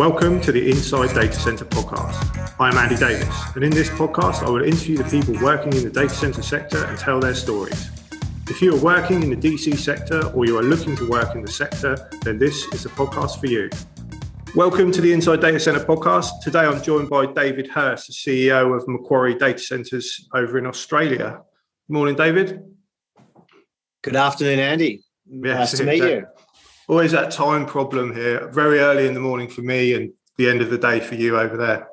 Welcome to the Inside Data Center podcast. I am Andy Davis, and in this podcast, I will interview the people working in the data center sector and tell their stories. If you are working in the DC sector or you are looking to work in the sector, then this is a podcast for you. Welcome to the Inside Data Center podcast. Today I'm joined by David Hirst, the CEO of Macquarie Data Centers over in Australia. Good morning, David. Good afternoon, Andy. Nice to meet you always that time problem here. Very early in the morning for me, and the end of the day for you over there.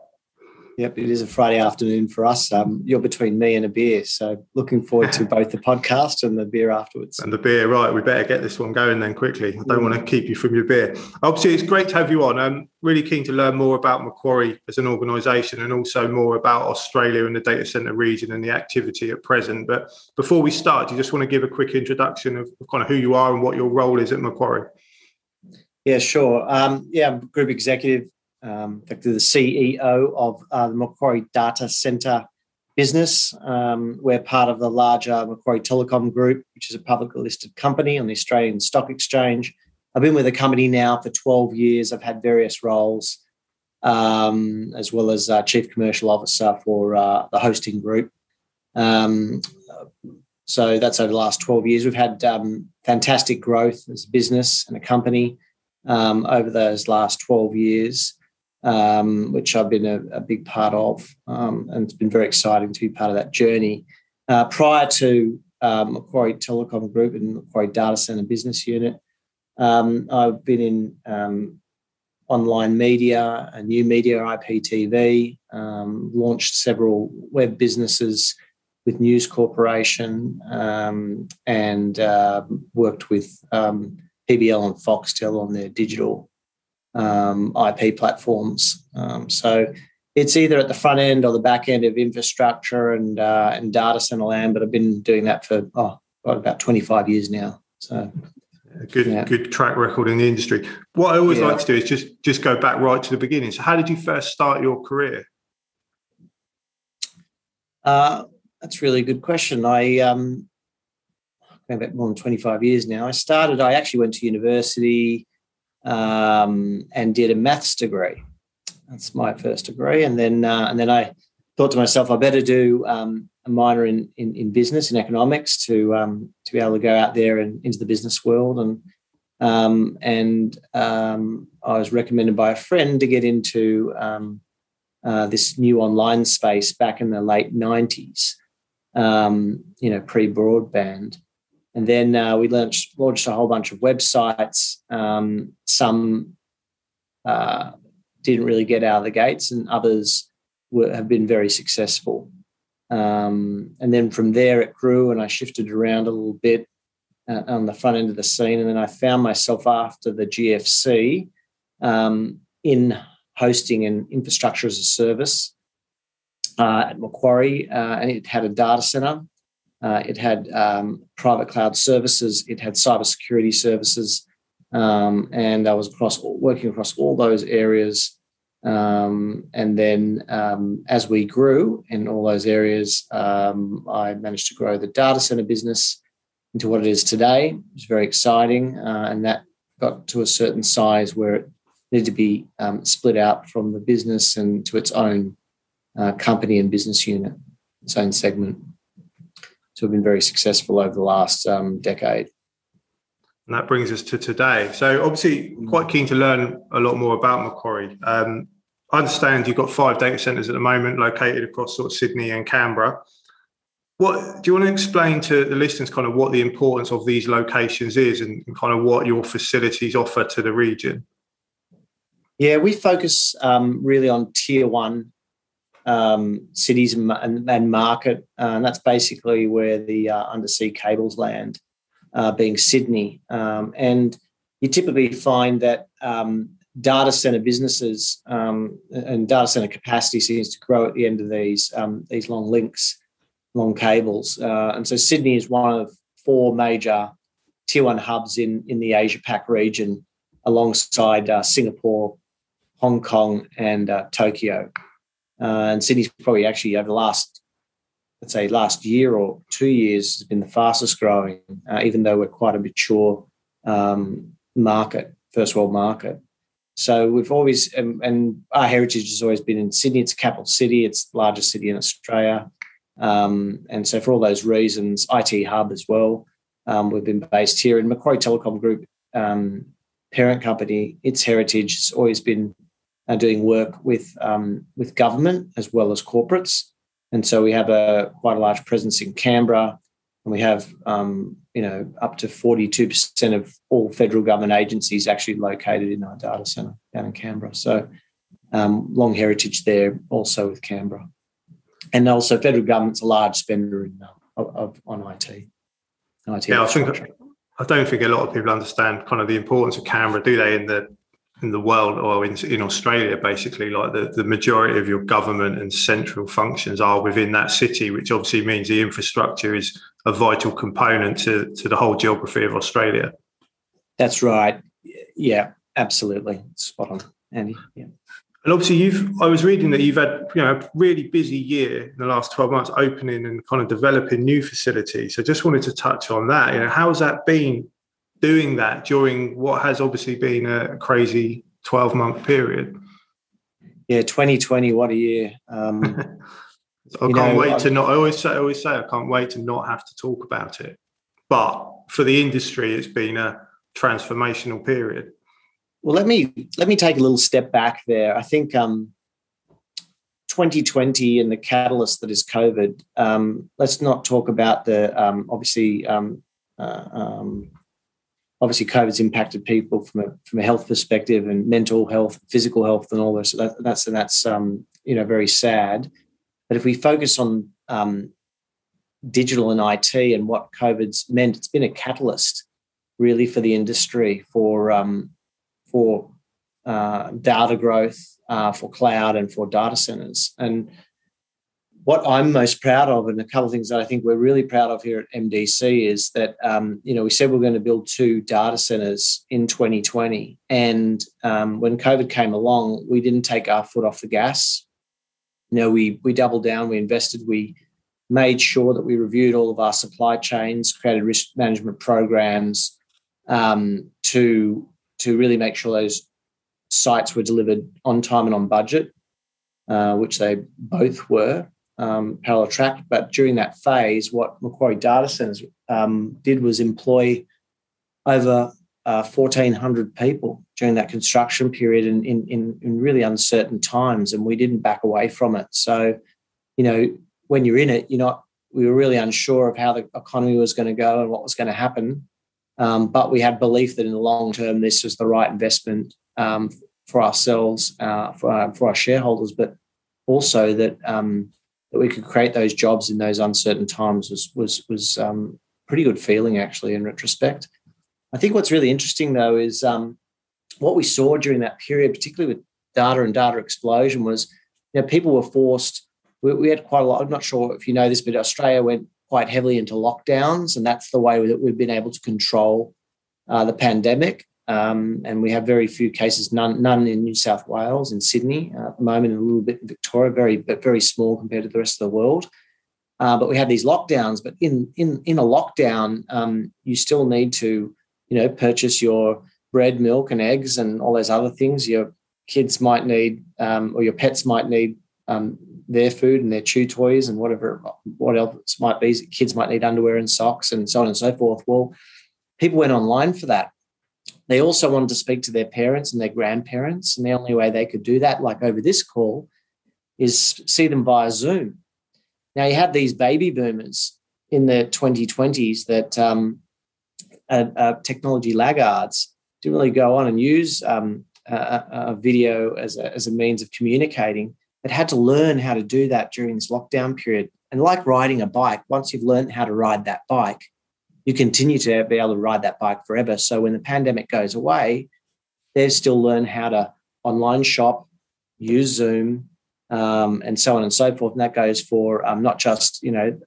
Yep, it is a Friday afternoon for us. Um, you're between me and a beer, so looking forward to both the podcast and the beer afterwards. And the beer, right? We better get this one going then quickly. I don't want to keep you from your beer. Obviously, it's great to have you on. I'm really keen to learn more about Macquarie as an organisation and also more about Australia and the data centre region and the activity at present. But before we start, do you just want to give a quick introduction of kind of who you are and what your role is at Macquarie? Yeah, sure. Um, yeah, I'm group executive, um, effectively the CEO of uh, the Macquarie Data Centre business. Um, we're part of the larger Macquarie Telecom Group, which is a publicly listed company on the Australian Stock Exchange. I've been with the company now for 12 years. I've had various roles, um, as well as uh, Chief Commercial Officer for uh, the hosting group. Um, so that's over the last 12 years. We've had um, fantastic growth as a business and a company um, over those last 12 years, um, which I've been a, a big part of. Um, and it's been very exciting to be part of that journey. Uh, prior to um, Macquarie Telecom Group and Macquarie Data Center Business Unit, um, I've been in um, online media, a new media, IPTV, launched several web businesses with News Corporation and uh, worked with PBL and Foxtel on their digital um, IP platforms. Um, so it's either at the front end or the back end of infrastructure and uh, and data center land. But I've been doing that for oh, about 25 years now. So a good yeah. good track record in the industry. What I always yeah. like to do is just just go back right to the beginning. So how did you first start your career? Uh, that's really a good question. I um, about more than 25 years now. I started, I actually went to university um, and did a maths degree. That's my first degree. And then, uh, and then I thought to myself, I better do um, a minor in, in, in, business and economics to, um, to be able to go out there and into the business world. And, um, and um, I was recommended by a friend to get into um, uh, this new online space back in the late 90s, you know, pre broadband. And then uh, we launched, launched a whole bunch of websites. Um, some uh, didn't really get out of the gates, and others were, have been very successful. Um, and then from there, it grew, and I shifted around a little bit uh, on the front end of the scene. And then I found myself after the GFC um, in hosting and infrastructure as a service uh, at Macquarie, uh, and it had a data center uh, it had um, private cloud services. It had cybersecurity services, um, and I was across working across all those areas. Um, and then, um, as we grew in all those areas, um, I managed to grow the data center business into what it is today. It was very exciting, uh, and that got to a certain size where it needed to be um, split out from the business and to its own uh, company and business unit, its own segment to have been very successful over the last um, decade. And that brings us to today. So, obviously, quite keen to learn a lot more about Macquarie. Um, I understand you've got five data centres at the moment located across sort of Sydney and Canberra. What do you want to explain to the listeners kind of what the importance of these locations is and, and kind of what your facilities offer to the region? Yeah, we focus um, really on tier one um, cities and, and, market. Uh, and that's basically where the uh, undersea cables land, uh, being Sydney. Um, and you typically find that um, data center businesses um, and data center capacity seems to grow at the end of these um, these long links, long cables. Uh, and so Sydney is one of four major tier one hubs in in the Asia Pac region, alongside uh, Singapore, Hong Kong, and uh, Tokyo. Uh, and Sydney's probably actually over the last, let's say, last year or two years has been the fastest growing, uh, even though we're quite a mature um, market, first world market. So we've always, um, and our heritage has always been in Sydney. It's a capital city. It's the largest city in Australia. Um, and so for all those reasons, IT hub as well. Um, we've been based here in Macquarie Telecom Group, um, parent company. Its heritage has always been uh, doing work with um, with government as well as corporates. And so we have a quite a large presence in Canberra, and we have um, you know up to forty two percent of all federal government agencies actually located in our data centre down in Canberra. So um, long heritage there, also with Canberra, and also federal government's a large spender in, uh, of, of, on IT. IT yeah, I think I don't think a lot of people understand kind of the importance of Canberra, do they? In the in the world or in, in Australia, basically, like the, the majority of your government and central functions are within that city, which obviously means the infrastructure is a vital component to, to the whole geography of Australia. That's right. Yeah, absolutely. Spot on, Andy. Yeah. And obviously, you've. I was reading that you've had you know a really busy year in the last twelve months, opening and kind of developing new facilities. So, just wanted to touch on that. You know, how's that been doing that during what has obviously been a crazy 12 month period. Yeah, 2020, what a year. Um, I can't know, wait to not, I always say, I always say, I can't wait to not have to talk about it. But for the industry, it's been a transformational period. Well, let me let me take a little step back there. I think um, 2020 and the catalyst that is COVID. Um, let's not talk about the um, obviously um, uh, um, obviously COVID's impacted people from a from a health perspective and mental health, physical health, and all this. That, that's that's um, you know very sad. But if we focus on um, digital and IT and what COVID's meant, it's been a catalyst really for the industry for um, for uh, data growth, uh, for cloud, and for data centers. And what I'm most proud of, and a couple of things that I think we're really proud of here at MDC, is that um, you know we said we are going to build two data centers in 2020, and um, when COVID came along, we didn't take our foot off the gas. You know, we we doubled down, we invested, we made sure that we reviewed all of our supply chains, created risk management programs um, to to really make sure those sites were delivered on time and on budget, uh, which they both were um, parallel track. But during that phase, what Macquarie Data Centres um, did was employ over uh, 1,400 people during that construction period in, in, in, really uncertain times, and we didn't back away from it. So, you know, when you're in it, you're not. We were really unsure of how the economy was going to go and what was going to happen, um, but we had belief that in the long term, this was the right investment um, for ourselves, uh, for, our, for our shareholders, but also that um, that we could create those jobs in those uncertain times was was was um, pretty good feeling actually in retrospect. I think what's really interesting though is um, what we saw during that period, particularly with data and data explosion, was you know people were forced. We, we had quite a lot. I'm not sure if you know this, but Australia went quite heavily into lockdowns, and that's the way that we've been able to control uh, the pandemic. Um, and we have very few cases, none, none in New South Wales, in Sydney uh, at the moment, and a little bit in Victoria, very but very small compared to the rest of the world. Uh, but we have these lockdowns. But in in in a lockdown, um, you still need to, you know, purchase your bread, milk, and eggs, and all those other things. Your kids might need, um, or your pets might need um, their food and their chew toys and whatever what else might be. Kids might need underwear and socks and so on and so forth. Well, people went online for that they also wanted to speak to their parents and their grandparents. And the only way they could do that, like over this call, is see them via Zoom. Now, you have these baby boomers in the 2020s that um, are, are technology laggards didn't really go on and use um, a, a, video as a, as a means of communicating, but had to learn how to do that during this lockdown period. And like riding a bike, once you've learned how to ride that bike, you continue to be able to ride that bike forever. So when the pandemic goes away, they've still learned how to online shop, use Zoom, um, and so on and so forth. And that goes for um, not just you know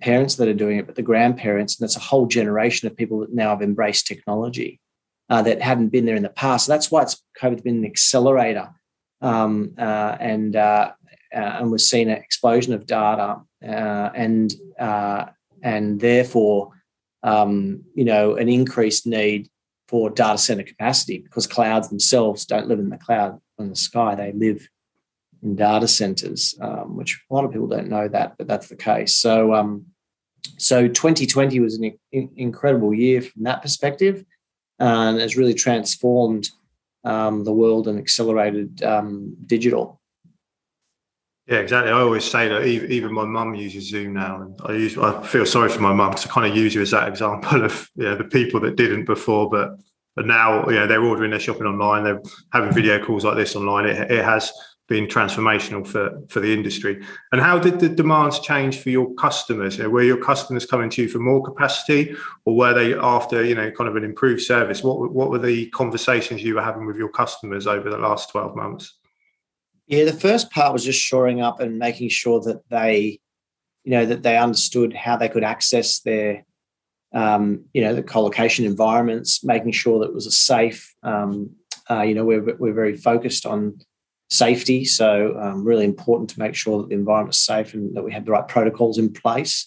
parents that are doing it, but the grandparents, and that's a whole generation of people that now have embraced technology uh, that hadn't been there in the past. So that's why it's COVID's been an accelerator, um, uh, and uh, uh and we've seen an explosion of data, uh, and uh, and therefore um, you know, an increased need for data center capacity because clouds themselves don't live in the cloud in the sky; they live in data centers, um, which a lot of people don't know that, but that's the case. So, um, so 2020 was an in- incredible year from that perspective, and has really transformed um, the world and accelerated um, digital. Yeah, exactly. I always say that even, my mum uses Zoom now, and I use. I feel sorry for my mum because I kind of use you as that example of the people that didn't before, but but now yeah they're ordering their shopping online, they're having video calls like this online. It, it has been transformational for for the industry. And how did the demands change for your customers? You know, were your customers coming to you for more capacity, or were they after you know kind of an improved service? What what were the conversations you were having with your customers over the last twelve months? Yeah, the first part was just shoring up and making sure that they, you know, that they understood how they could access their, um, you know, the colocation environments, making sure that it was a safe. Um, uh, you know, we're we're very focused on safety, so um, really important to make sure that the environment is safe and that we had the right protocols in place.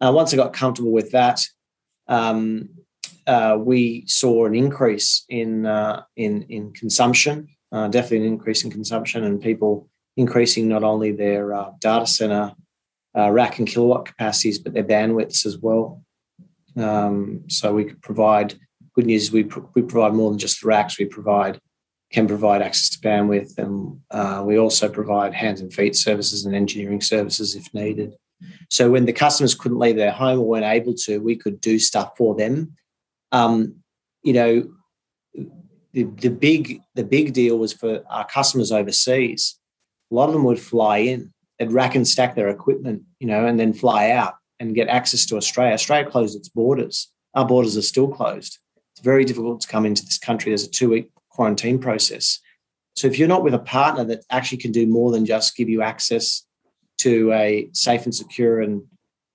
Uh, once I got comfortable with that, um, uh, we saw an increase in uh, in in consumption uh, definitely an increase in consumption and people increasing not only their uh, data center uh, rack and kilowatt capacities, but their bandwidths as well. Um, so we could provide good news. We pr- we provide more than just the racks. We provide can provide access to bandwidth, and uh, we also provide hands and feet services and engineering services if needed. So when the customers couldn't leave their home or weren't able to, we could do stuff for them. Um, you know, the, the big the big deal was for our customers overseas. A lot of them would fly in, they'd rack and stack their equipment, you know, and then fly out and get access to Australia. Australia closed its borders. Our borders are still closed. It's very difficult to come into this country. There's a two week quarantine process. So if you're not with a partner that actually can do more than just give you access to a safe and secure and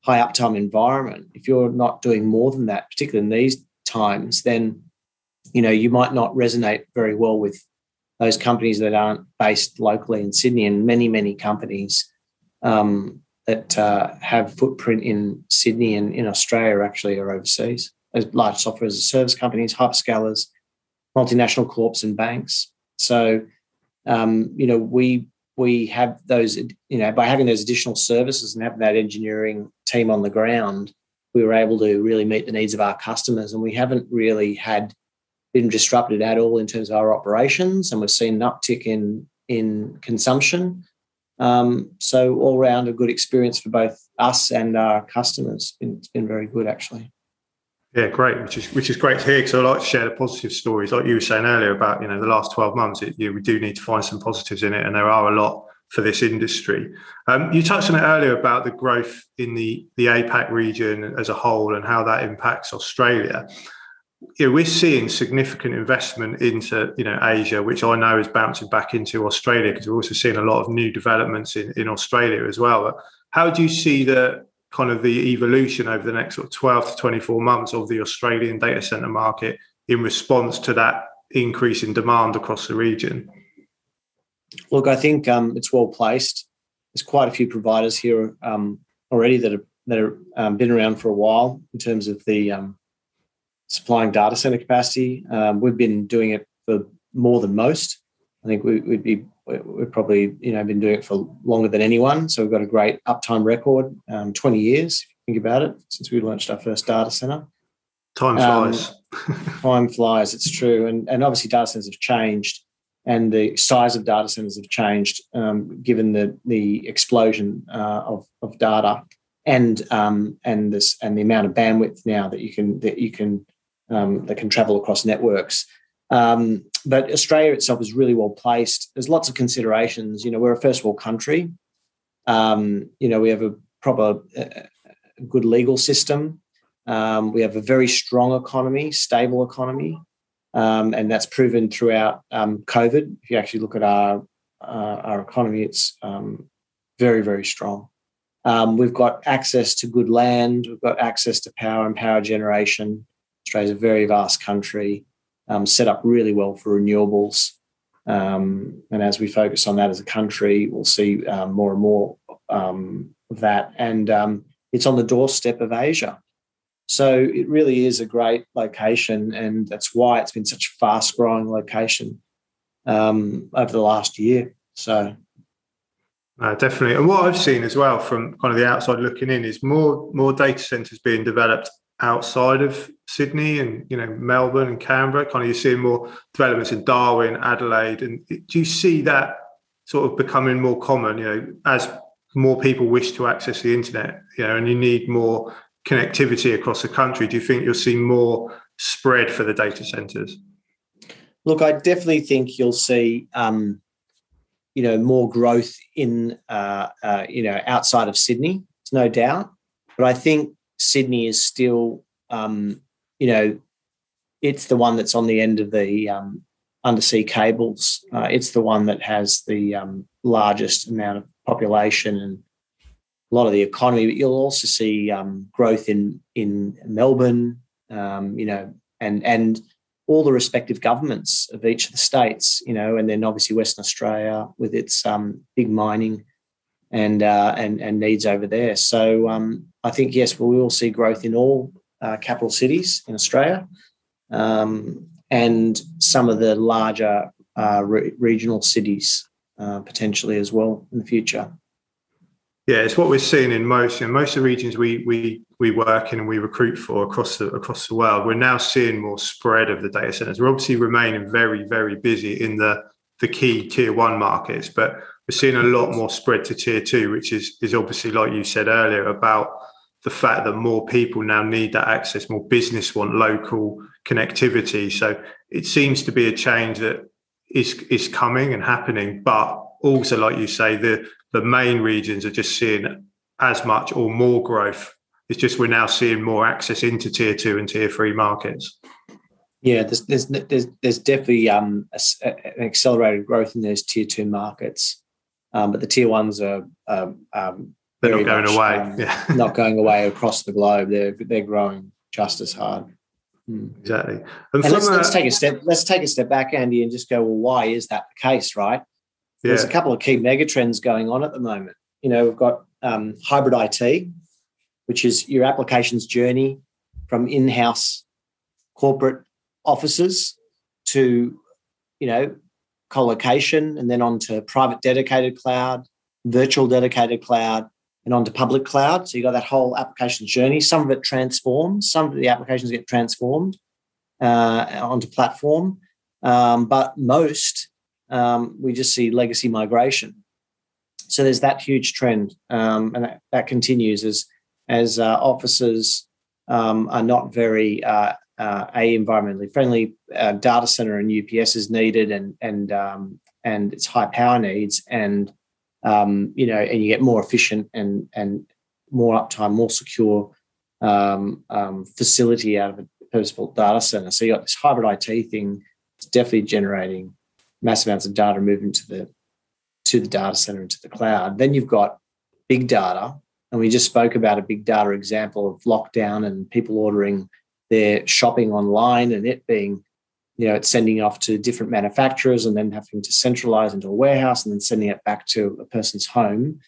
high uptime environment, if you're not doing more than that, particularly in these times, then you know, you might not resonate very well with those companies that aren't based locally in Sydney, and many, many companies um, that uh, have footprint in Sydney and in Australia actually are overseas. As large software as a service companies, hyperscalers, multinational corps, and banks. So, um, you know, we we have those, you know, by having those additional services and having that engineering team on the ground, we were able to really meet the needs of our customers, and we haven't really had been disrupted at all in terms of our operations, and we've seen an uptick in in consumption. Um, so all round a good experience for both us and our customers. It's been, it's been very good actually. Yeah, great, which is which is great to hear because I like to share the positive stories, like you were saying earlier about you know the last twelve months. It, you, we do need to find some positives in it, and there are a lot for this industry. Um, you touched on it earlier about the growth in the the APAC region as a whole and how that impacts Australia know, we're seeing significant investment into you know Asia, which I know is bouncing back into Australia because we're also seeing a lot of new developments in, in Australia as well. How do you see the kind of the evolution over the next sort of 12 to 24 months of the Australian data center market in response to that increase in demand across the region? Look, I think um, it's well placed. There's quite a few providers here um, already that have that have um, been around for a while in terms of the um, supplying data center capacity. Um, we've been doing it for more than most. I think we, would be we've probably you know been doing it for longer than anyone. So we've got a great uptime record, um, twenty years. If you think about it, since we launched our first data center. Time um, flies. Um, time flies. It's true, and and obviously data centers have changed, and the size of data centers have changed um, given the the explosion uh, of of data and um, and this and the amount of bandwidth now that you can that you can um, that can travel across networks. Um, but Australia itself is really well placed. There's lots of considerations. You know, we're a first world country. Um, you know, we have a proper, uh, good legal system. Um, we have a very strong economy, stable economy, um, and that's proven throughout um, COVID. If you actually look at our uh, our economy, it's very very strong. we've got access to good land. We've got access to power and power generation. Australia's a very vast country, um, set up really well for renewables. Um, and as we focus on that as a country, we'll see um, more and more um, of that. And um, it's on the doorstep of Asia. So it really is a great location, and that's why it's been such a fast growing location um, over the last year. So uh, definitely. And what I've seen as well from kind of the outside looking in is more more data centers being developed outside of Sydney and you know Melbourne and Canberra. Kind of you're seeing more developments in Darwin, Adelaide, and do you see that sort of becoming more common? You know, as more people wish to access the internet, you know, and you need more connectivity across the country. Do you think you'll see more spread for the data centers? Look, I definitely think you'll see. Um, you know more growth in uh, uh, you know outside of Sydney. It's no doubt, but I think Sydney is still um, you know it's the one that's on the end of the um, undersea cables. Uh, it's the one that has the um, largest amount of population and a lot of the economy. But you'll also see um, growth in in Melbourne. Um, you know, and and all the respective governments of each of the states, you know, and then obviously Western Australia with its um, big mining and uh, and and needs over there. So um, I think yes, we will see growth in all uh, capital cities in Australia, um, and some of the larger uh, re- regional cities uh, potentially as well in the future. Yeah, it's what we're seeing in most know, most of the regions we we we work in and we recruit for across the across the world. We're now seeing more spread of the data centers. We're obviously remaining very very busy in the the key tier one markets, but we're seeing a lot more spread to tier two, which is is obviously like you said earlier about the fact that more people now need that access, more business want local connectivity. So it seems to be a change that is is coming and happening, but also like you say, the the main regions are just seeing as much or more growth. It's just we're now seeing more access into tier two and tier three markets. Yeah, there's there's there's, there's definitely um, a, an accelerated growth in those tier two markets, um, but the tier ones are um, um they're not going much, away. Um, yeah. not going away across the globe. They're they're growing just as hard. Hmm. Exactly. And, and let's, a, let's take a step. Let's take a step back, Andy, and just go. Well, why is that the case? Right? Yeah. There's a couple of key megatrends going on at the moment. You know, we've got um, hybrid IT, which is your application's journey from in-house corporate offices to, you know, co-location and then onto private dedicated cloud, virtual dedicated cloud, and onto public cloud. So you got that whole application journey. Some of it transforms, some of the applications get transformed uh, onto platform, um, but most um, we just see legacy migration. So there's that huge trend, um, and that, that, continues as as uh, offices um, are not very uh, uh, a environmentally friendly. Uh, data center and UPS is needed, and and um, and it's high power needs, and um, you know, and you get more efficient and and more uptime, more secure um, facility out of a purpose-built data center. So you got this hybrid IT thing. It's definitely generating massive amounts of data moving to the to the data center into the cloud. Then you've got big data, and we just spoke about a big data example of lockdown and people ordering their shopping online and it being, you know, it's sending off to different manufacturers and then having to centralize into a warehouse and then sending it back to a person's home.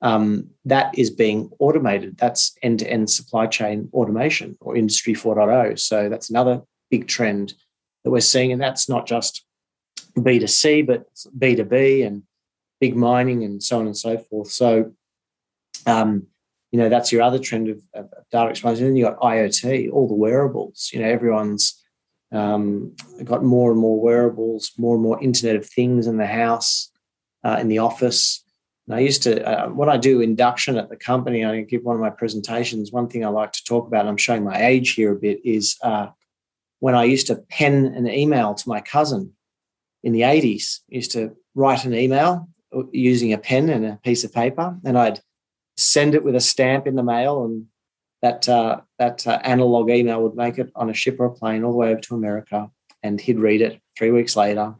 Um, that is being automated. That's end to end supply chain automation or Industry 4.0. So that's another big trend that we're seeing. And that's not just B2C, but B2B and big mining and so on and so forth. So, um, you know, that's your other trend of, of data explosion. And then you've got IoT, all the wearables. You know, everyone's um, got more and more wearables, more and more Internet of Things in the house, uh, in the office. And I used to, uh, when I do induction at the company, I give one of my presentations. One thing I like to talk about, I'm showing my age here a bit, is uh, when I used to pen an email to my cousin in the 80s used to write an email using a pen and a piece of paper, and I'd send it with a stamp in the mail, and that uh, that uh, analog email would make it on a ship or a plane all the way over to America, and he'd read it three weeks later.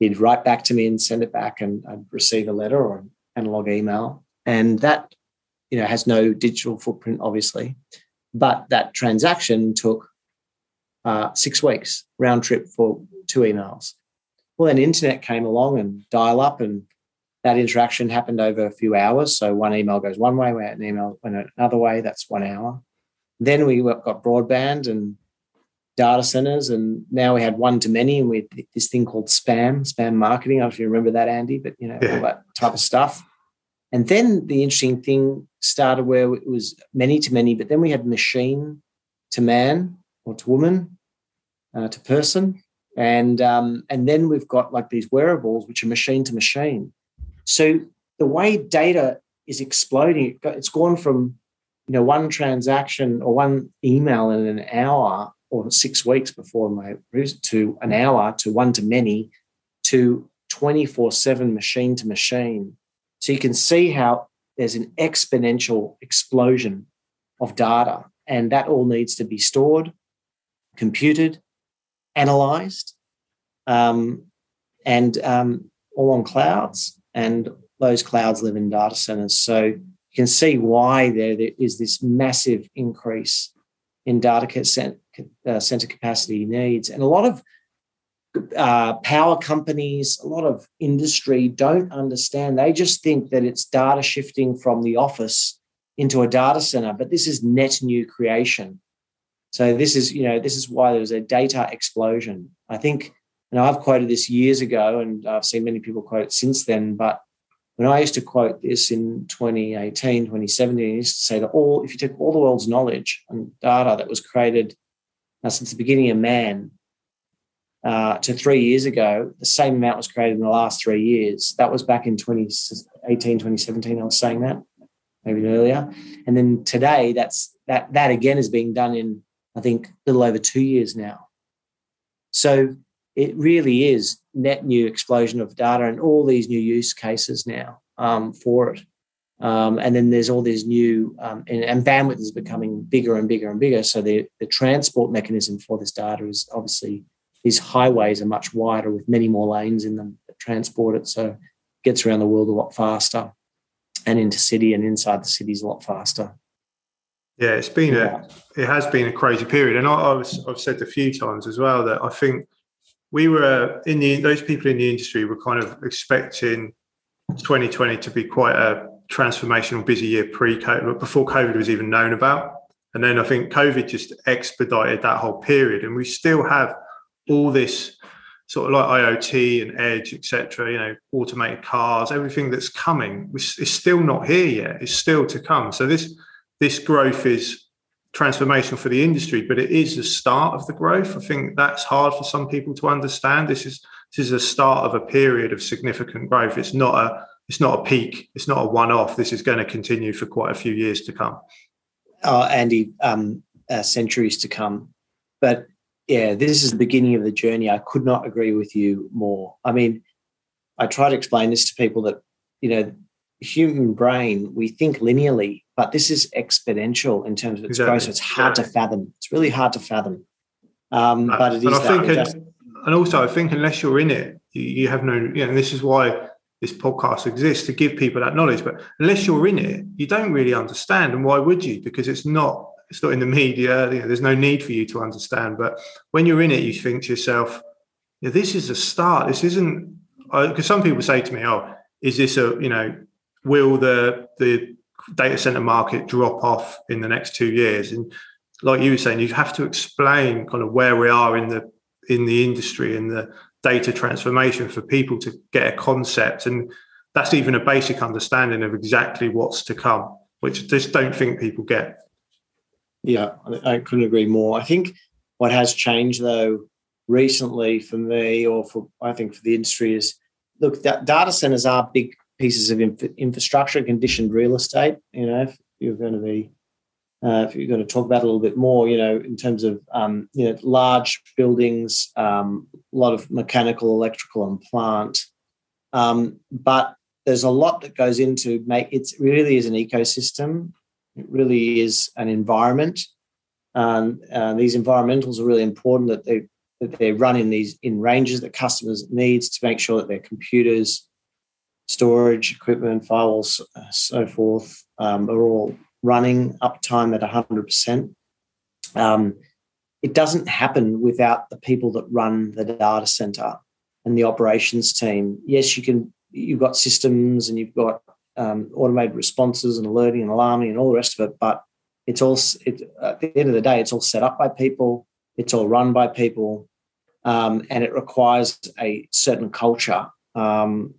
He'd write back to me and send it back, and I'd receive a letter or an analog email, and that you know has no digital footprint, obviously, but that transaction took uh, six weeks round trip for two emails. Well, then internet came along and dial up, and that interaction happened over a few hours. So one email goes one way, an email went another way. That's one hour. Then we got broadband and data centers, and now we had one to many, and we had this thing called spam, spam marketing. I don't know if you remember that, Andy, but you know yeah. all that type of stuff. And then the interesting thing started where it was many to many, but then we had machine to man or to woman uh, to person, and um, and then we've got like these wearables which are machine to machine. So the way data is exploding, it's gone from you know one transaction or one email in an hour or six weeks before my to an hour to one to many to 24 7 machine to machine. So you can see how there's an exponential explosion of data, and that all needs to be stored, computed, analyzed, um, and um, all on clouds. And those clouds live in data centers. So you can see why there, there is this massive increase in data center, uh, center capacity needs. And a lot of uh, power companies, a lot of industry don't understand. They just think that it's data shifting from the office into a data center, but this is net new creation. So this is, you know, this is why there's a data explosion. I think, and I've quoted this years ago, and I've seen many people quote it since then. But when I used to quote this in 2018, 2017, I used to say that all, if you took all the world's knowledge and data that was created uh, since the beginning of man uh, to three years ago, the same amount was created in the last three years. That was back in 2018, 2017. I was saying that maybe earlier. And then today, that's that that again is being done in I think a little over two years now. So it really is net new explosion of data and all these new use cases now um, for it. Um, and then there's all these new, um, and, and, bandwidth is becoming bigger and bigger and bigger. So the, the transport mechanism for this data is obviously these highways are much wider with many more lanes in them that transport it. So it gets around the world a lot faster and into city and inside the cities a lot faster. Yeah, it's been yeah. a it has been a crazy period, and I, I was, I've said a few times as well that I think we were in the those people in the industry were kind of expecting 2020 to be quite a transformational busy year pre-COVID, before COVID was even known about. And then I think COVID just expedited that whole period, and we still have all this sort of like IoT and edge, etc. You know, automated cars, everything that's coming is still not here yet. It's still to come. So this this growth is transformation for the industry, but it is the start of the growth. I think that's hard for some people to understand. This is this is a start of a period of significant growth. It's not a it's not a peak. It's not a one off. This is going to continue for quite a few years to come. Oh, Andy, um, uh, centuries to come. But yeah, this is the beginning of the journey. I could not agree with you more. I mean, I try to explain this to people that you know, human brain we think linearly but this is exponential in terms of its exactly. growth. So it's hard yeah. to fathom. It's really hard to fathom. Um, but it is. And, just... and also, I think unless you're in it, you, you have no. You know, and this is why this podcast exists to give people that knowledge. But unless you're in it, you don't really understand. And why would you? Because it's not. It's not in the media. You know, there's no need for you to understand. But when you're in it, you think to yourself, yeah, "This is a start. This isn't." Because some people say to me, "Oh, is this a you know?" Will the the data center market drop off in the next two years. And like you were saying, you have to explain kind of where we are in the in the industry and the data transformation for people to get a concept. And that's even a basic understanding of exactly what's to come, which I just don't think people get. Yeah, I couldn't agree more. I think what has changed though recently for me, or for I think for the industry, is look, that data centers are big pieces of infrastructure, conditioned real estate. You know, if you're going to be, uh, if you're going to talk about a little bit more, you know, in terms of um, you know large buildings, um, a lot of mechanical, electrical, and plant. Um, but there's a lot that goes into make it really is an ecosystem. It really is an environment. Um, uh, these environmentals are really important that they that they run in these in ranges that customers needs to make sure that their computers storage equipment, firewalls, uh, so forth, um, are all running uptime at 100%. Um, it doesn't happen without the people that run the data center and the operations team. Yes, you can. You've got systems and you've got um, automated responses and alerting and alarming and all the rest of it, but it's all it, at the end of the day, it's all set up by people, it's all run by people, um, and it requires a certain culture um,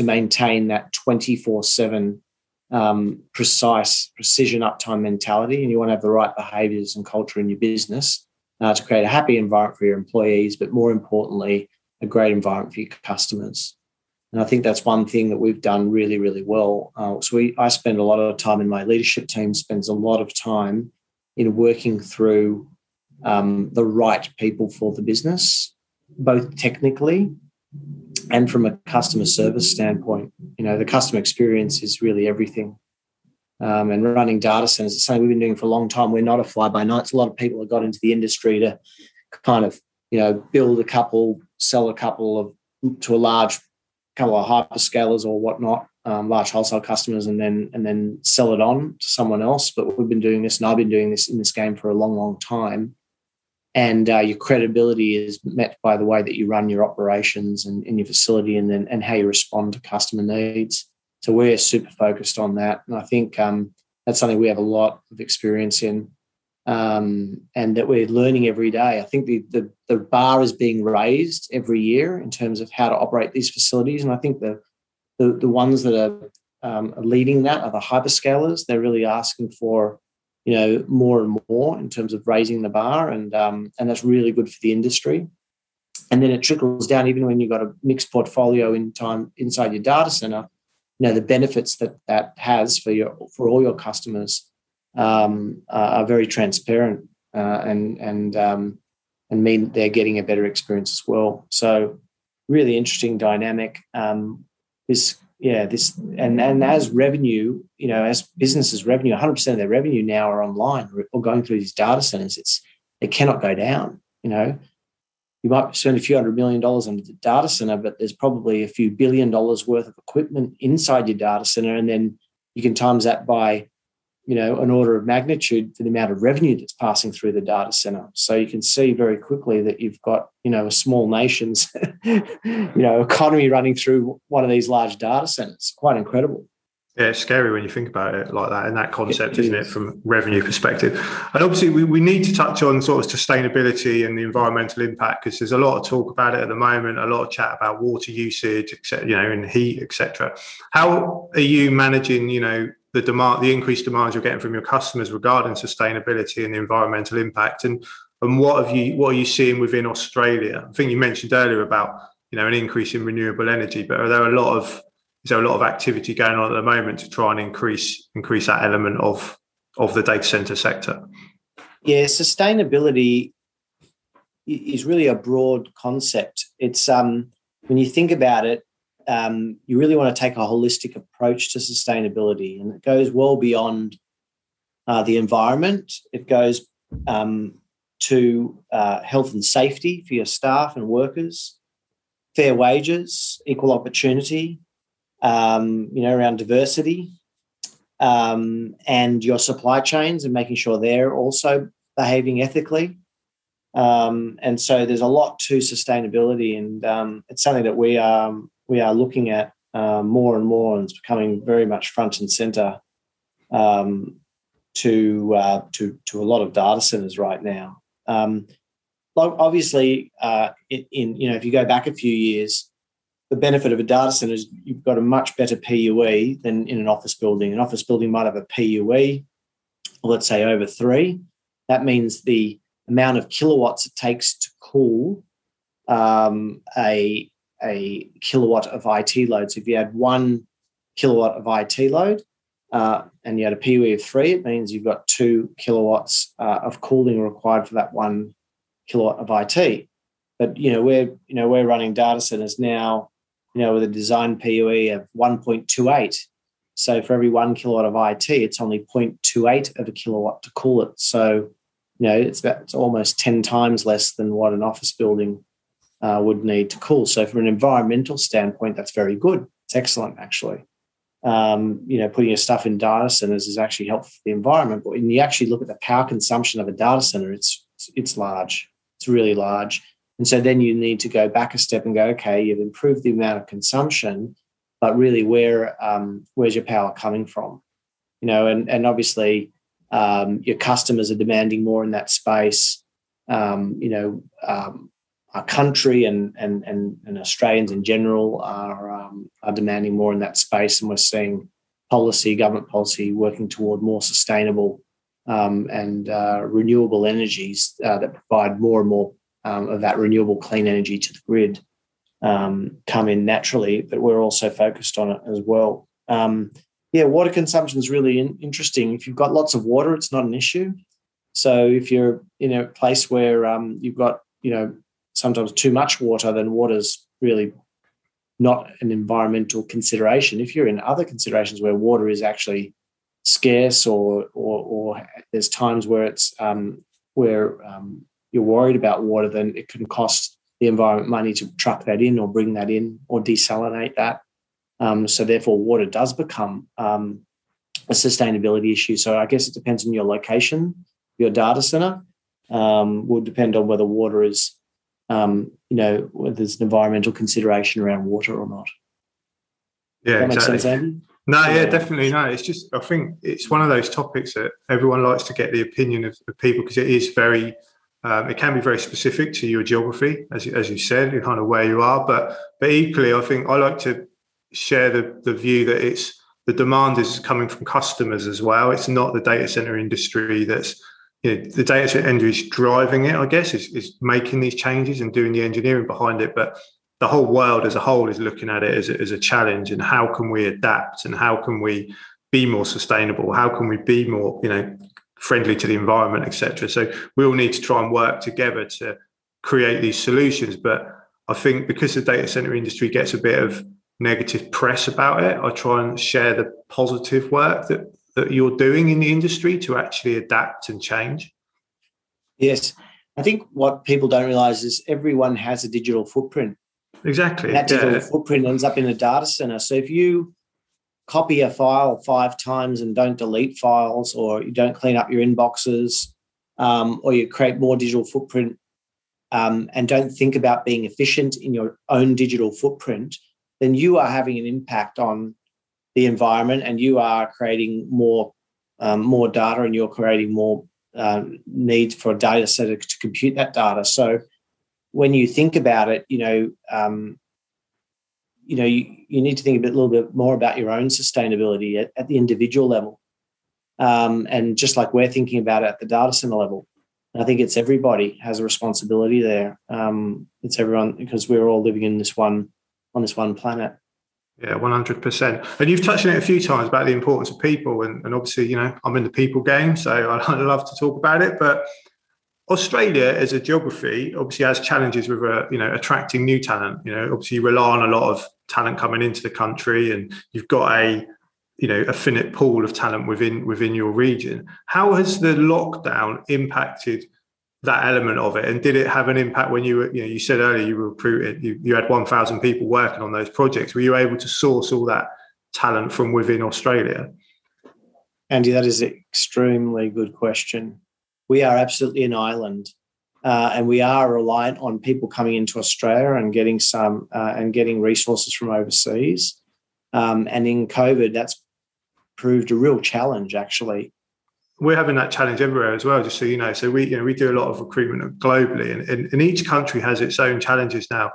to maintain that twenty four seven um, precise precision uptime mentality, and you want to have the right behaviours and culture in your business uh, to create a happy environment for your employees, but more importantly, a great environment for your customers. And I think that's one thing that we've done really, really well. Uh, so we, I spend a lot of time, in my leadership team spends a lot of time in working through um, the right people for the business, both technically and from a customer service standpoint. You know, the customer experience is really everything. Um, and running data centers is something we've been doing for a long time. We're not a fly by night. A lot of people have got into the industry to kind of, you know, build a couple, sell a couple of to a large couple of hyperscalers or whatnot, um, large wholesale customers, and then and then sell it on to someone else. But we've been doing this, and I've been doing this in this game for a long, long time. And uh, your credibility is met by the way that you run your operations and in your facility, and then and how you respond to customer needs. So we're super focused on that, and I think um, that's something we have a lot of experience in um, and that we're learning every day. I think the, the, the bar is being raised every year in terms of how to operate these facilities, and I think the the, the ones that are, um, are leading that are the hyperscalers. They're really asking for you know more and more in terms of raising the bar, and um, and that's really good for the industry. And then it trickles down even when you've got a mixed portfolio in time inside your data center. You know the benefits that that has for your for all your customers um, are very transparent uh, and and um, and mean they're getting a better experience as well. So really interesting dynamic. Um, this yeah this and and as revenue you know as businesses revenue 100% of their revenue now are online or going through these data centers. It's it cannot go down you know. You might spend a few hundred million dollars on the data center but there's probably a few billion dollars worth of equipment inside your data center and then you can times that by you know, an order of magnitude for the amount of revenue that's passing through the data center. So you can see very quickly that you've got, you know, a small nation's, you know, economy running through one of these large data centers. Quite incredible. Yeah, it's scary when you think about it like that and that concept, is isn't it, from revenue perspective? And obviously, we, we need to touch on sort of sustainability and the environmental impact because there's a lot of talk about it at the moment, a lot of chat about water usage, etc. You know, and heat, etc. How are you managing, you know, the demand, the increased demands you're getting from your customers regarding sustainability and the environmental impact, and and what have you what are you seeing within Australia? I think you mentioned earlier about you know an increase in renewable energy, but are there a lot of is there a lot of activity going on at the moment to try and increase increase that element of of the data center sector? Yeah, sustainability is really a broad concept. It's um when you think about it, um, you really want to take a holistic approach to sustainability, and it goes well beyond uh, the environment. It goes um, to uh, health and safety for your staff and workers, fair wages, equal opportunity, um, you know, around diversity, um, and your supply chains and making sure they're also behaving ethically. Um, and so there's a lot to sustainability, and um, it's something that we are we are looking at uh, more and more, and it's becoming very much front and center um, to uh, to to a lot of data centers right now. Um, obviously, uh, in, you know if you go back a few years, the benefit of a data center is you've got a much better PUE than in an office building. An office building might have a PUE, let's say over three. That means the amount of kilowatts it takes to cool um, a a kilowatt of IT load. So if you had one kilowatt of IT load uh, and you had a PUE of three, it means you've got two kilowatts uh, of cooling required for that one kilowatt of IT. But you know we're you know we're running data centers now, you know with a design PUE of 1.28. So for every one kilowatt of IT, it's only 0.28 of a kilowatt to cool it. So you know it's about it's almost 10 times less than what an office building uh, would need to cool. So, from an environmental standpoint, that's very good. It's excellent, actually. Um, you know, putting your stuff in data centers is actually helpful for the environment. But when you actually look at the power consumption of a data center, it's it's large. It's really large. And so then you need to go back a step and go, okay, you've improved the amount of consumption, but really, where um, where's your power coming from? You know, and and obviously, Um, your customers are demanding more in that space. Um, you know, um, our country and, and and and Australians in general are um, are demanding more in that space, and we're seeing policy, government policy, working toward more sustainable um, and uh, renewable energies uh, that provide more and more um, of that renewable clean energy to the grid um, come in naturally. But we're also focused on it as well. Um, yeah, water consumption is really in- interesting. If you've got lots of water, it's not an issue. So if you're in a place where um, you've got you know sometimes too much water, then water's really not an environmental consideration. If you're in other considerations where water is actually scarce or or, or there's times where it's um, where um, you're worried about water, then it can cost the environment money to truck that in or bring that in or desalinate that. Um, so therefore, water does become um, a sustainability issue. So I guess it depends on your location, your data center. Um, will depend on whether water is um, you know, whether there's an environmental consideration around water or not. Yeah, that exactly. Sense, no, yeah, definitely. No, it's just, I think it's one of those topics that everyone likes to get the opinion of, of people because it is very, um, it can be very specific to your geography, as, as you said, kind of where you are. But, but equally, I think I like to share the, the view that it's, the demand is coming from customers as well. It's not the data center industry that's you know, the data center industry is driving it, I guess, is, is making these changes and doing the engineering behind it. But the whole world as a whole is looking at it as a, as a challenge and how can we adapt and how can we be more sustainable? How can we be more, you know, friendly to the environment, etc. So we all need to try and work together to create these solutions. But I think because the data center industry gets a bit of negative press about it, I try and share the positive work that that you're doing in the industry to actually adapt and change? Yes. I think what people don't realize is everyone has a digital footprint. Exactly. And that digital yeah. footprint ends up in a data center. So if you copy a file five times and don't delete files, or you don't clean up your inboxes, um, or you create more digital footprint um, and don't think about being efficient in your own digital footprint, then you are having an impact on the environment and you are creating more um, more data and you're creating more uh, need for a data center to compute that data. So when you think about it, you know, um, you know, you, you need to think a bit, little bit more about your own sustainability at, at the individual level, um, and just like we're thinking about it at the data center level. I think it's everybody has a responsibility there. Um, it's everyone because we're all living in this one on this one planet. Yeah, one hundred percent. And you've touched on it a few times about the importance of people, and, and obviously, you know, I'm in the people game, so I love to talk about it. But Australia, as a geography, obviously has challenges with, uh, you know, attracting new talent. You know, obviously you rely on a lot of talent coming into the country, and you've got a, you know, a finite pool of talent within within your region. How has the lockdown impacted? That element of it and did it have an impact when you were you know you said earlier you recruited you, you had 1000 people working on those projects. Were you able to source all that talent from within australia? Andy that is an extremely good question. We are absolutely an island uh, and we are reliant on people coming into australia and getting some uh, and getting resources from overseas. Um, and in covid that's proved a real challenge actually we're having that challenge everywhere as well, just so you know. So we, you know, we do a lot of recruitment globally, and, and, and each country has its own challenges now.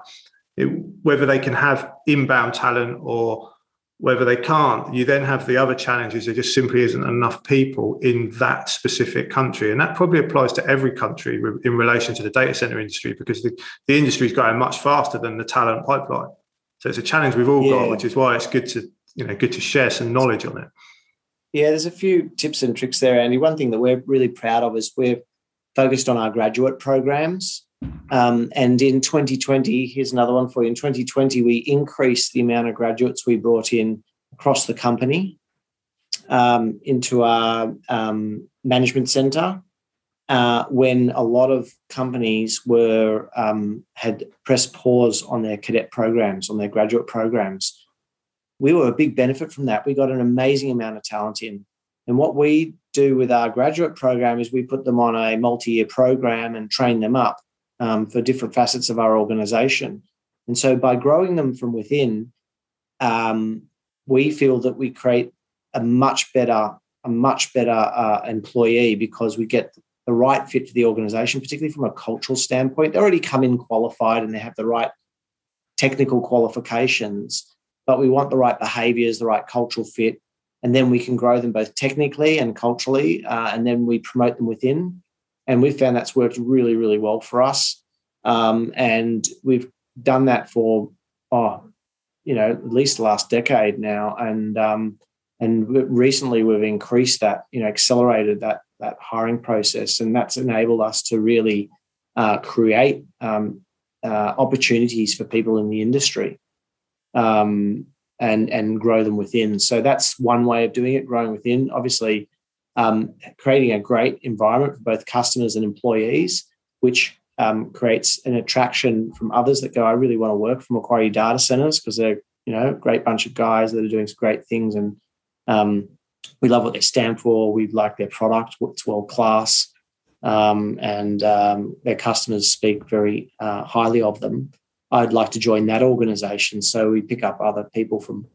It, whether they can have inbound talent or whether they can't, you then have the other challenges. There just simply isn't enough people in that specific country, and that probably applies to every country in relation to the data center industry because the, the industry is going much faster than the talent pipeline. So it's a challenge we've all yeah. got, which is why it's good to you know good to share some knowledge on it. Yeah, there's a few tips and tricks there, Andy. One thing that we're really proud of is we're focused on our graduate programs. Um, and in 2020, here's another one for you. In 2020, we increased the amount of graduates we brought in across the company um, into our um, management center. Uh, when a lot of companies were um, had pressed pause on their cadet programs, on their graduate programs, we were a big benefit from that. We got an amazing amount of talent in. And what we do with our graduate program is we put them on a multi year program and train them up um, for different facets of our organization. And so by growing them from within, um, we feel that we create a much better a much better uh, employee because we get the right fit for the organization, particularly from a cultural standpoint. They already come in qualified and they have the right technical qualifications, but we want the right behaviors, the right cultural fit, and then we can grow them both technically and culturally, uh, and then we promote them within. And we've found that's worked really, really well for us. Um, and we've done that for, oh, you know, at least the last decade now. And um, and recently we've increased that, you know, accelerated that that hiring process, and that's enabled us to really uh, create um, uh, opportunities for people in the industry. Um, and and grow them within. So that's one way of doing it, growing within. Obviously, um, creating a great environment for both customers and employees, which um, creates an attraction from others that go, I really want to work for Macquarie data centers because they're you know a great bunch of guys that are doing great things and um, we love what they stand for. We like their product; it's world class, um, and um, their customers speak very uh, highly of them. I'd like to join that organization. So we pick up other people from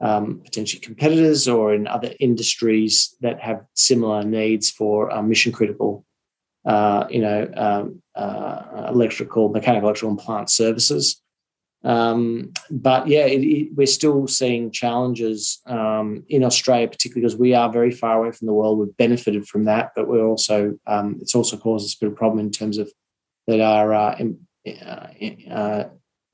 um, potentially competitors or in other industries that have similar needs for um, mission critical, uh, you know, um, uh, electrical, mechanical, electrical, and plant services. Um, but yeah, it, it, we're still seeing challenges um, in Australia, particularly because we are very far away from the world. We've benefited from that, but we're also um, it's also caused us a bit of problem in terms of that our uh, uh, uh,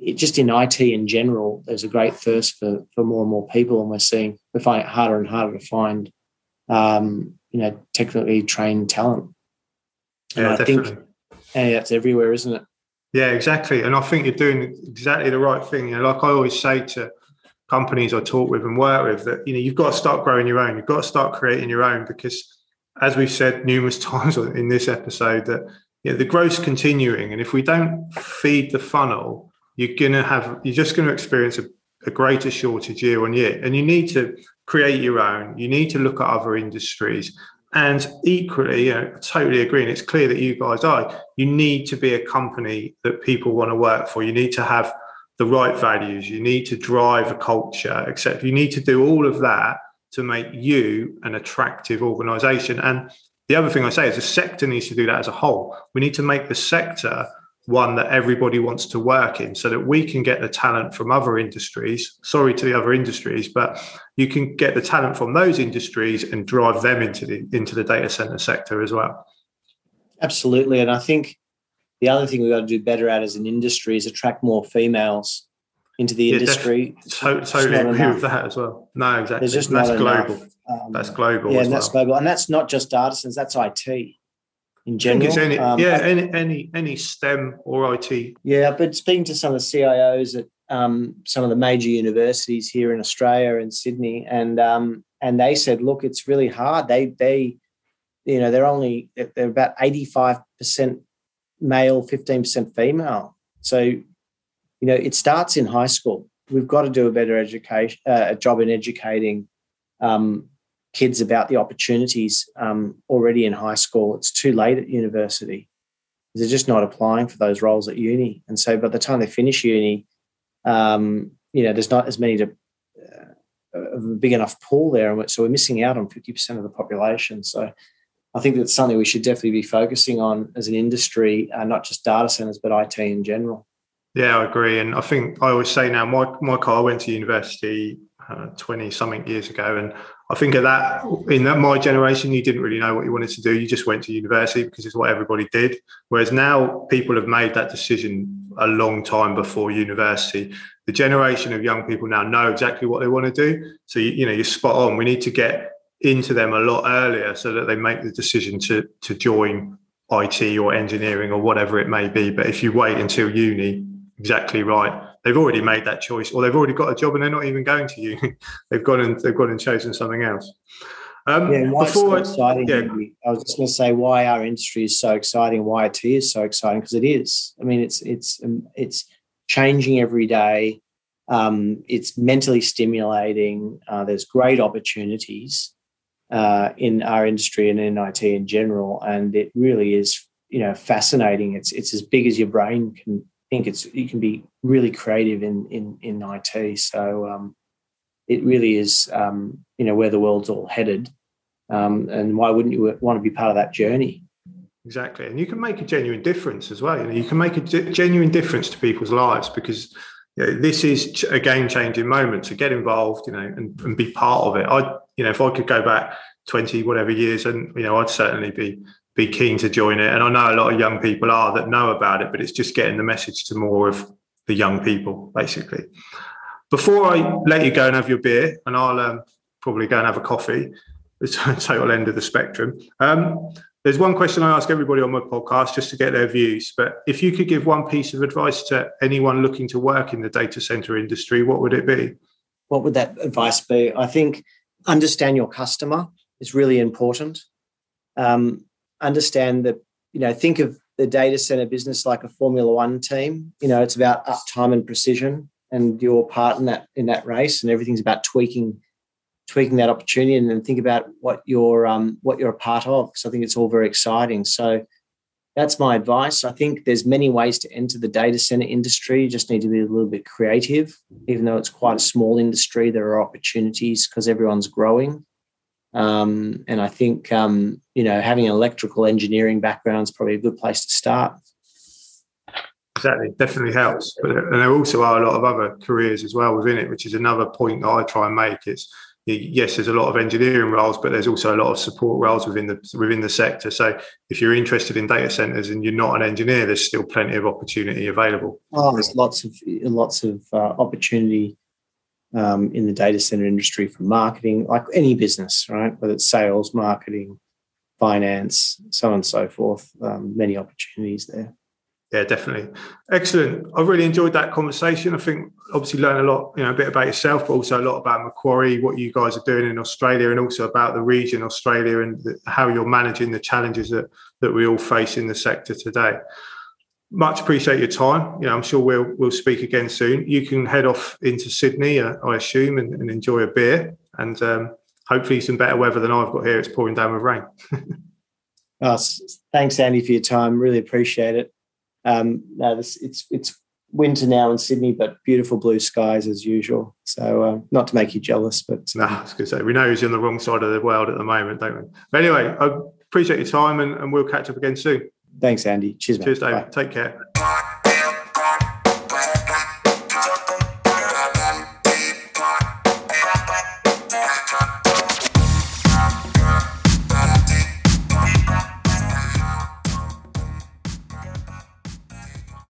it, just in IT in general, there's a great thirst for for more and more people, and we're seeing we find it harder and harder to find, um, you know, technically trained talent. And yeah, I definitely. think hey, that's everywhere, isn't it? Yeah, exactly. And I think you're doing exactly the right thing. You know, like I always say to companies I talk with and work with, that you know you've got to start growing your own. You've got to start creating your own because, as we've said numerous times in this episode, that you know, the growth's continuing, and if we don't feed the funnel, you're gonna have you're just going to experience a, a greater shortage year on year, and you need to create your own. You need to look at other industries. And equally, you know, totally agree. And it's clear that you guys are. You need to be a company that people want to work for. You need to have the right values. You need to drive a culture, except You need to do all of that to make you an attractive organization. And the other thing I say is the sector needs to do that as a whole. We need to make the sector one that everybody wants to work in so that we can get the talent from other industries. Sorry to the other industries, but you can get the talent from those industries and drive them into the into the data center sector as well. Absolutely. And I think the other thing we've got to do better at as an industry is attract more females into the yeah, industry. To- totally agree enough. with that as well. No, exactly. Just that's global. Um, that's global. Yeah, that's well. global. And that's not just data centers, that's IT in general. it's any, um, yeah, any, any any STEM or IT. Yeah, but speaking to some of the CIOs at um, some of the major universities here in Australia and Sydney, and um, and they said, look, it's really hard. They they, you know, they're only they're about eighty five percent male, fifteen percent female. So, you know, it starts in high school. We've got to do a better education, uh, a job in educating um, kids about the opportunities um, already in high school. It's too late at university. They're just not applying for those roles at uni, and so by the time they finish uni, um, you know, there's not as many to uh, a big enough pool there, and so we're missing out on fifty percent of the population. So, I think that's something we should definitely be focusing on as an industry, uh, not just data centers, but IT in general. Yeah, I agree, and I think I always say now, my my car went to university twenty uh, something years ago, and I think at that in that my generation, you didn't really know what you wanted to do. You just went to university because it's what everybody did. Whereas now, people have made that decision a long time before university. The generation of young people now know exactly what they want to do. So you, you know you're spot on. We need to get into them a lot earlier so that they make the decision to to join IT or engineering or whatever it may be. But if you wait until uni, exactly right they've already made that choice, or they've already got a job and they're not even going to uni. they've gone and they've gone and chosen something else. Um, yeah, why before, it's so exciting. Yeah. I was just going to say why our industry is so exciting, why IT is so exciting because it is. I mean, it's it's um, it's changing every day. Um, it's mentally stimulating. Uh, there's great opportunities uh, in our industry and in IT in general, and it really is you know fascinating. It's it's as big as your brain can think it's you can be really creative in in in IT. So um, it really is um, you know where the world's all headed. Um, and why wouldn't you want to be part of that journey? Exactly, and you can make a genuine difference as well. You know, you can make a genuine difference to people's lives because you know, this is a game changing moment to get involved, you know, and, and be part of it. I, you know, if I could go back twenty whatever years, and you know, I'd certainly be be keen to join it. And I know a lot of young people are that know about it, but it's just getting the message to more of the young people, basically. Before I let you go and have your beer, and I'll um, probably go and have a coffee, the total end of the spectrum. Um, there's one question I ask everybody on my podcast just to get their views. But if you could give one piece of advice to anyone looking to work in the data center industry, what would it be? What would that advice be? I think understand your customer is really important. Um, understand that, you know, think of the data center business like a Formula One team. You know, it's about uptime and precision, and your part in that in that race, and everything's about tweaking tweaking that opportunity and then think about what you're um, what you're a part of because I think it's all very exciting. So that's my advice. I think there's many ways to enter the data center industry. You just need to be a little bit creative, even though it's quite a small industry. There are opportunities because everyone's growing. Um, and I think um, you know having an electrical engineering background is probably a good place to start. Exactly, definitely helps. But and there also are a lot of other careers as well within it, which is another point that I try and make. It's yes, there's a lot of engineering roles, but there's also a lot of support roles within the within the sector. So if you're interested in data centers and you're not an engineer, there's still plenty of opportunity available. Oh, there's lots of lots of uh, opportunity um, in the data center industry for marketing, like any business, right? Whether it's sales, marketing, finance, so on and so forth. Um, many opportunities there. Yeah, definitely. Excellent. I really enjoyed that conversation. I think obviously learn a lot, you know, a bit about yourself, but also a lot about Macquarie, what you guys are doing in Australia, and also about the region, Australia, and the, how you're managing the challenges that that we all face in the sector today. Much appreciate your time. You know, I'm sure we'll we'll speak again soon. You can head off into Sydney, uh, I assume, and, and, enjoy a beer, and um, hopefully some better weather than I've got here. It's pouring down with rain. oh, thanks, Andy, for your time. Really appreciate it. Um, no, this, it's it's winter now in Sydney, but beautiful blue skies as usual. So uh, not to make you jealous, but no, I was going to say we know he's on the wrong side of the world at the moment, don't we? But anyway, I appreciate your time, and, and we'll catch up again soon. Thanks, Andy. Cheers, Cheers, David. Bye. Take care.